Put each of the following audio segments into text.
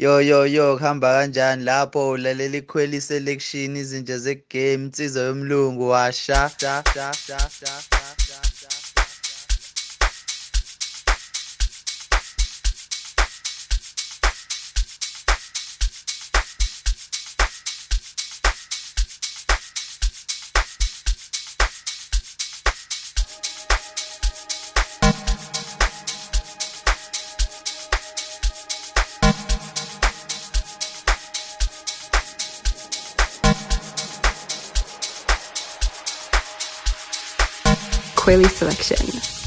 yo yo yo kuhamba kanjani? Lapho ulalela ikhweli selection izinto zegame insizwa yomlungu washa Quayle selection.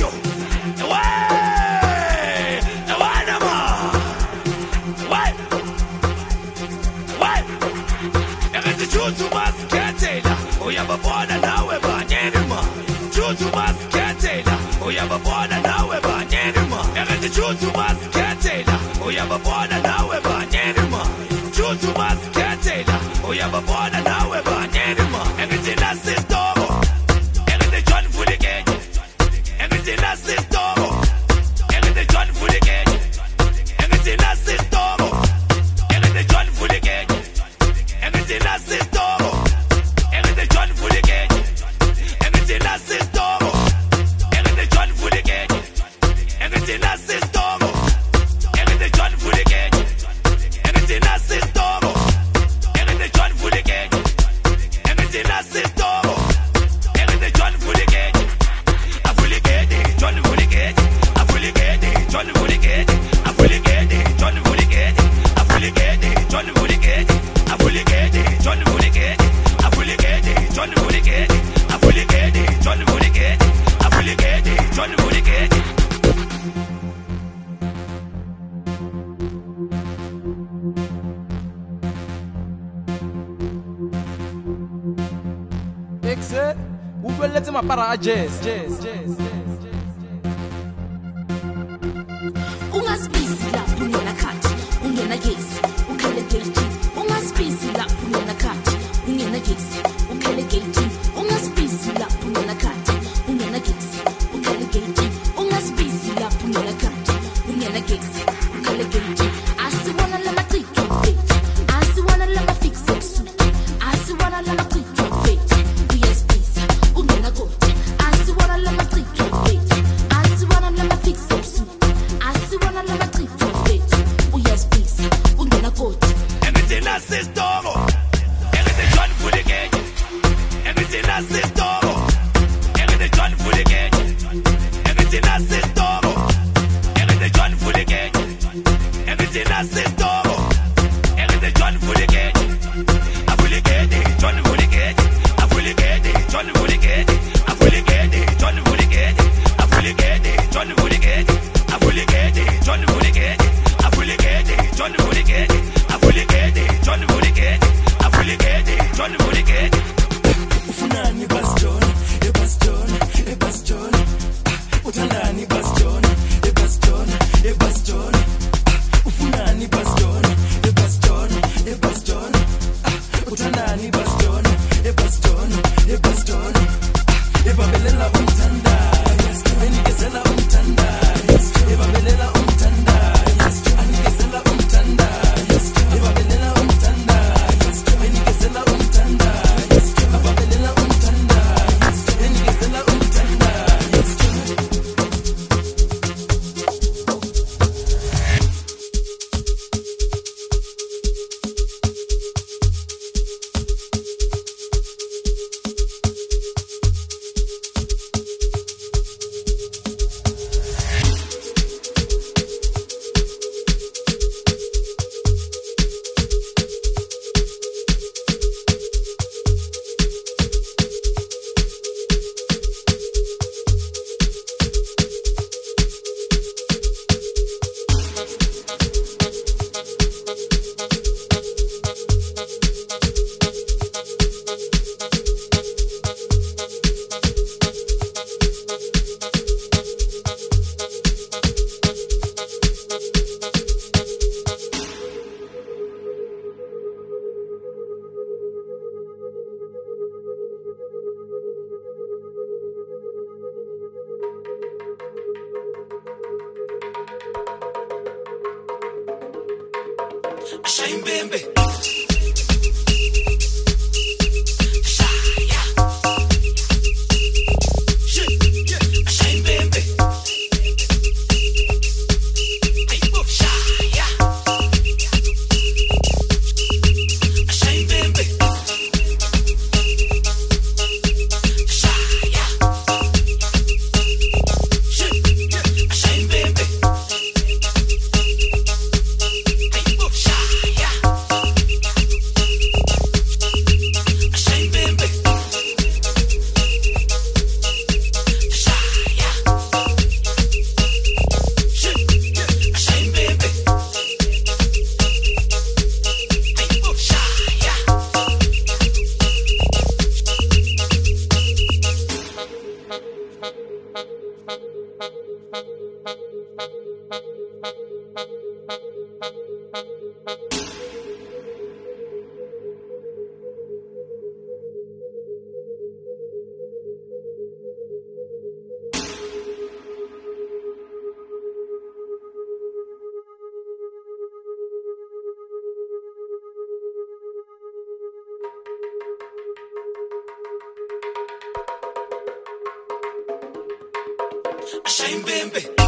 Dio. Uyababona nawe banyenima Chutu masketela Uyababona nawe banyenima Erete chutu masketela Uyababona nawe banyenima Chutu masketela Uyababona Bim bim bim.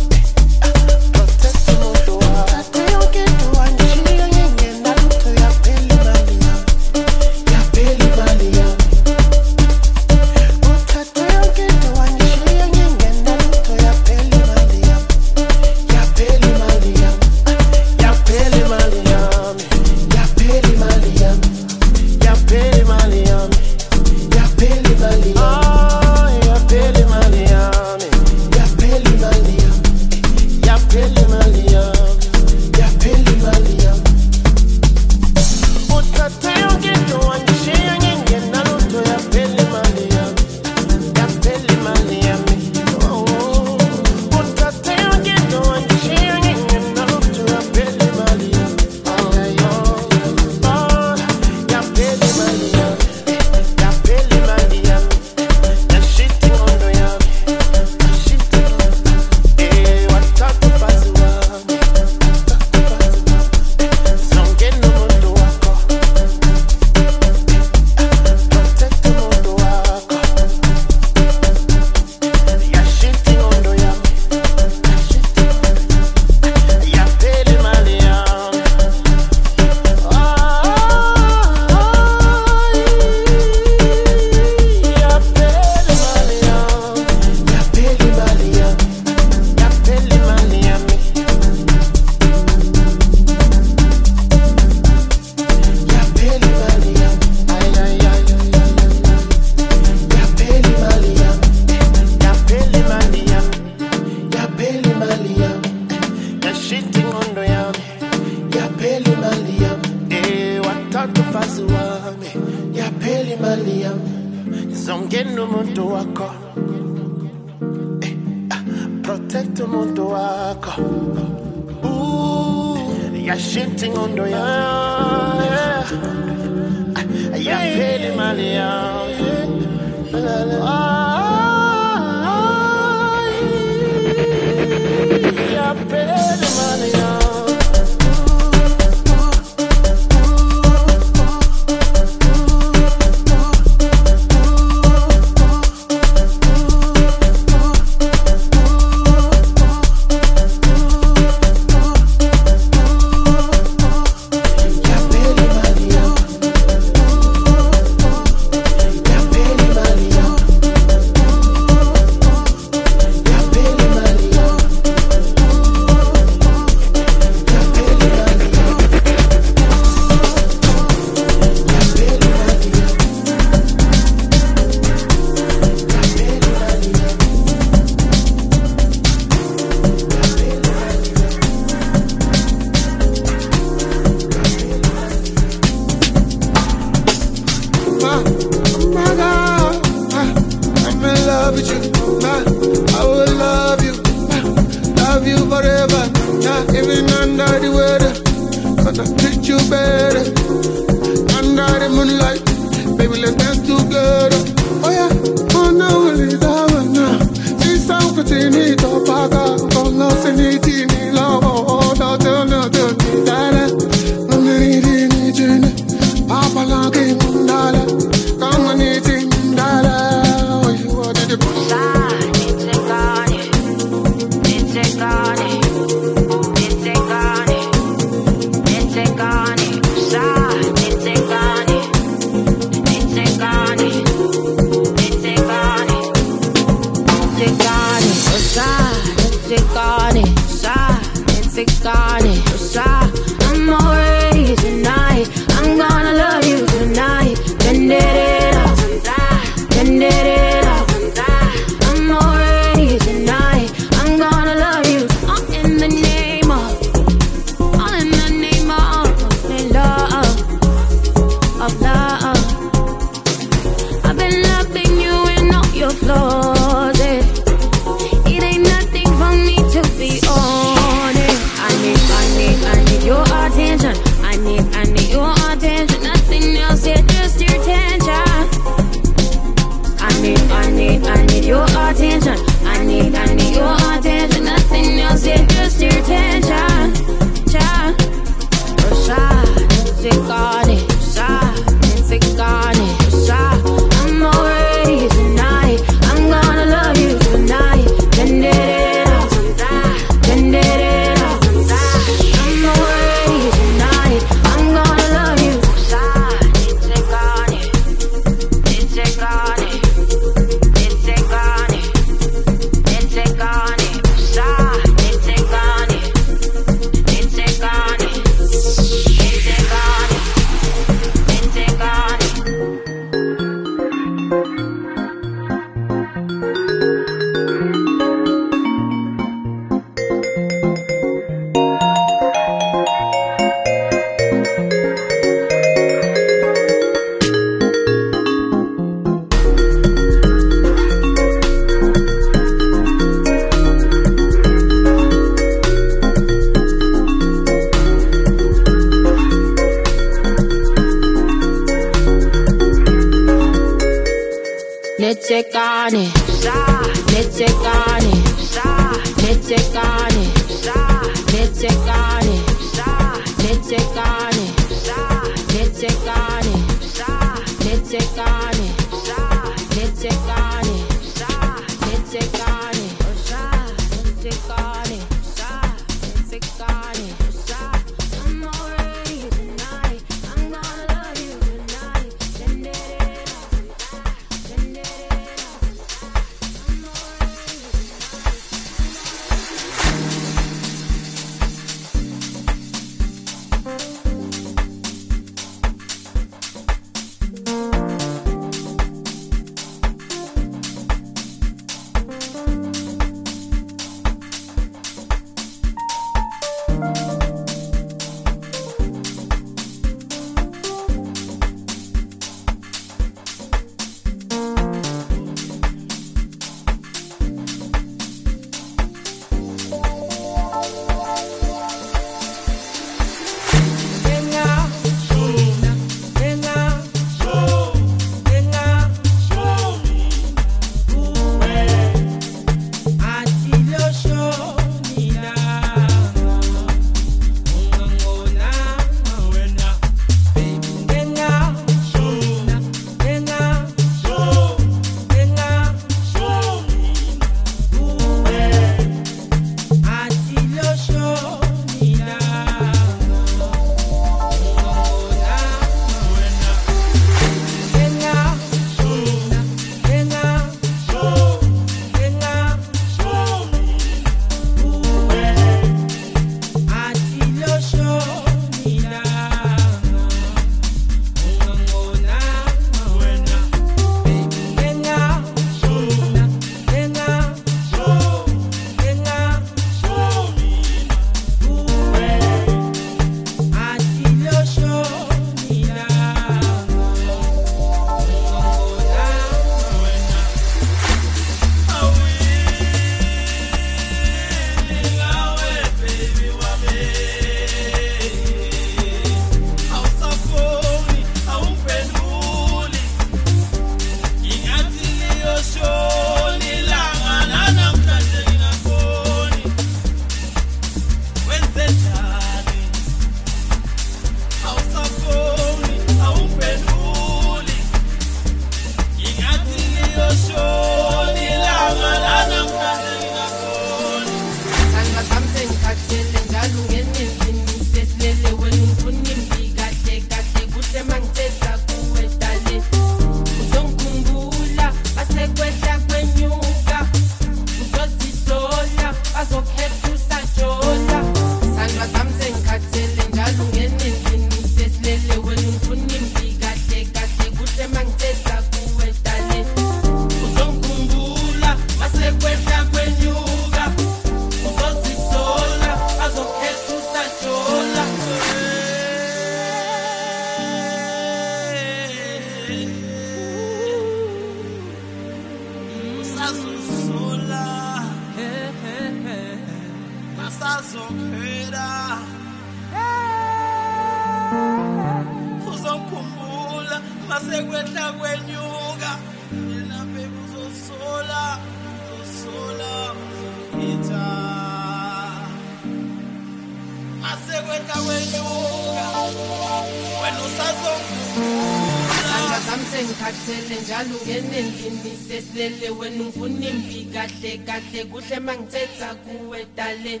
ngithetha kuwe dale.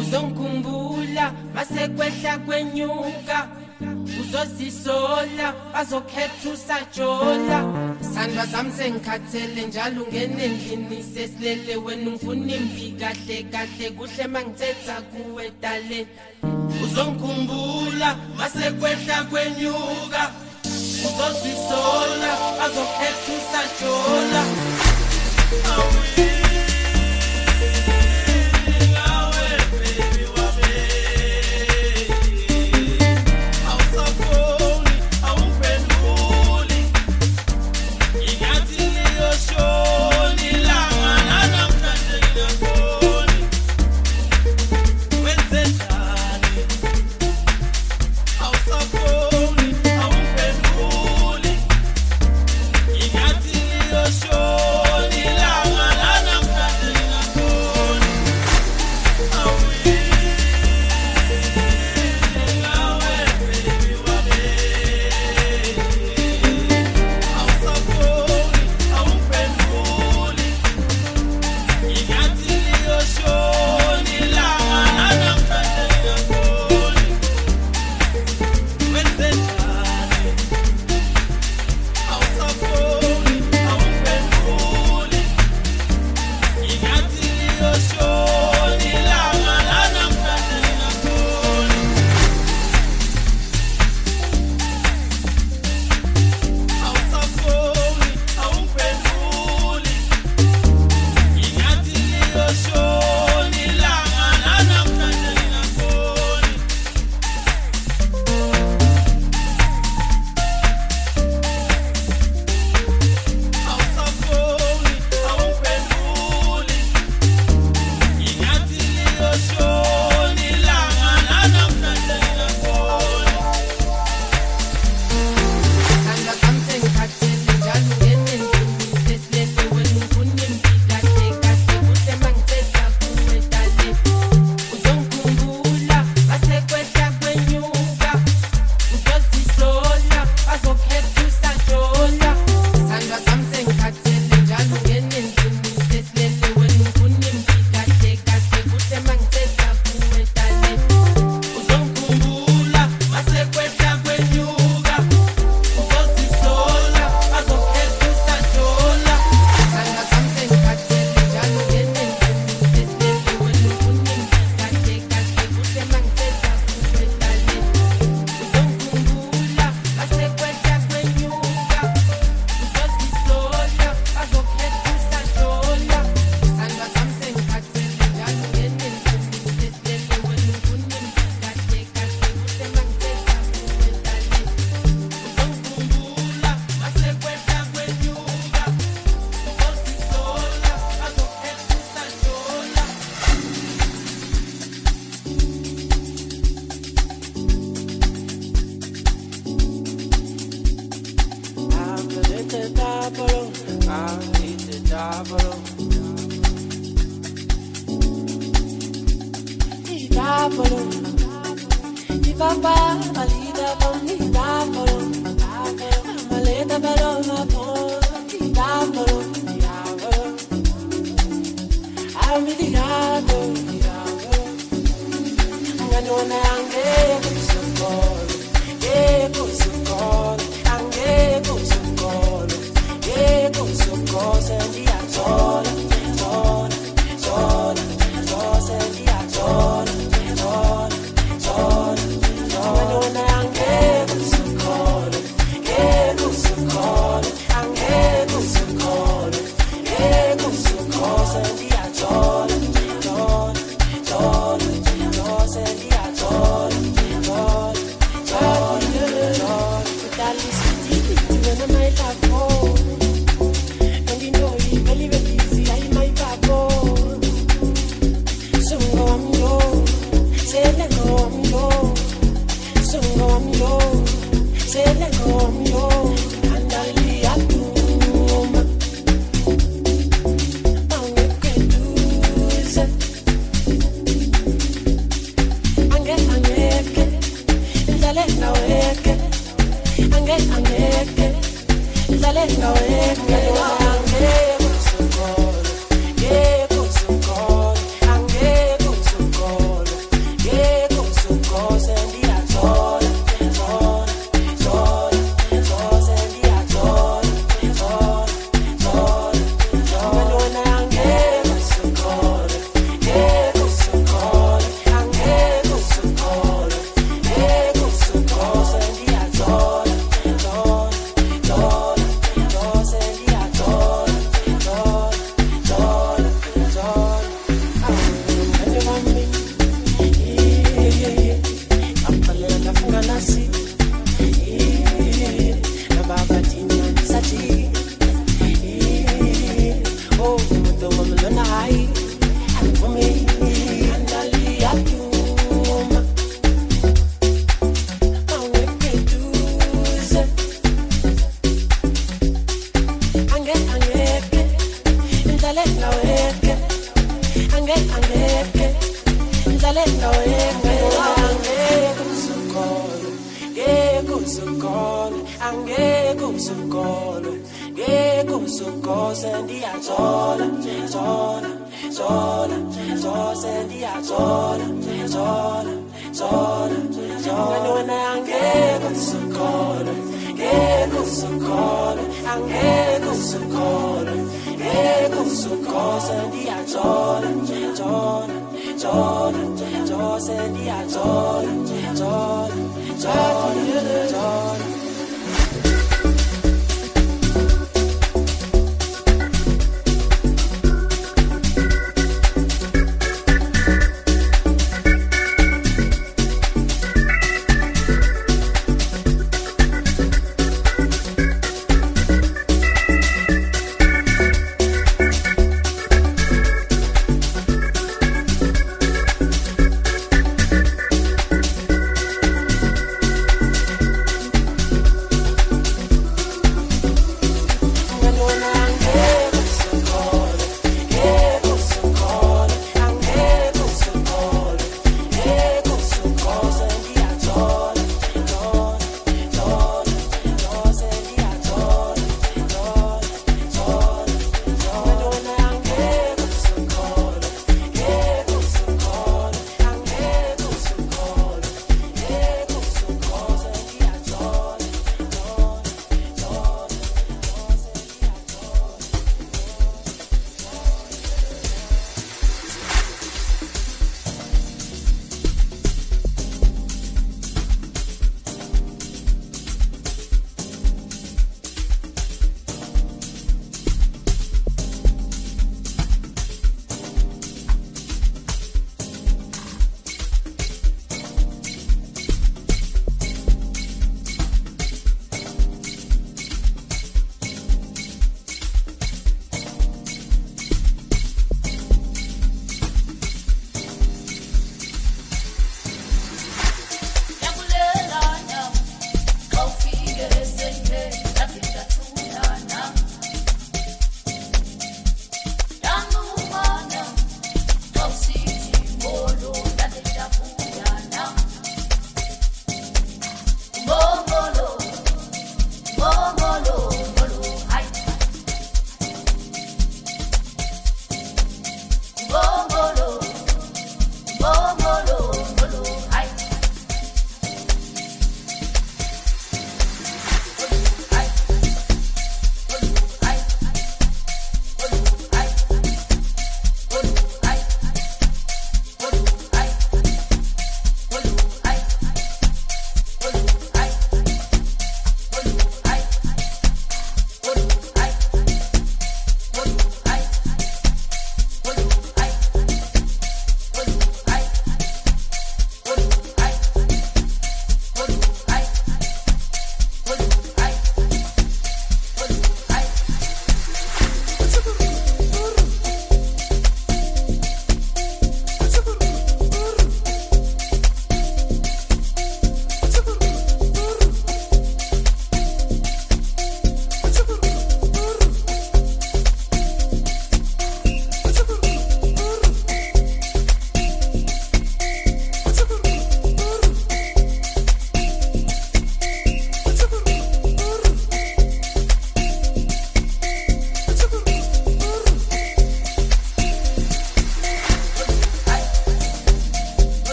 Uzongikhumbula masekwehla kwenyuka. Uzozisola bazokhetha usajola. Sandwa sami sengikhathele njalo ungene endlini sesilele wena ungifuna imbi kahle kahle kuhle ma ngithetha kuwe dale. Uzongikhumbula masekwehla kwenyuka. Uzozisola bazokhetha usajola. awile the better.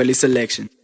Kweli selection.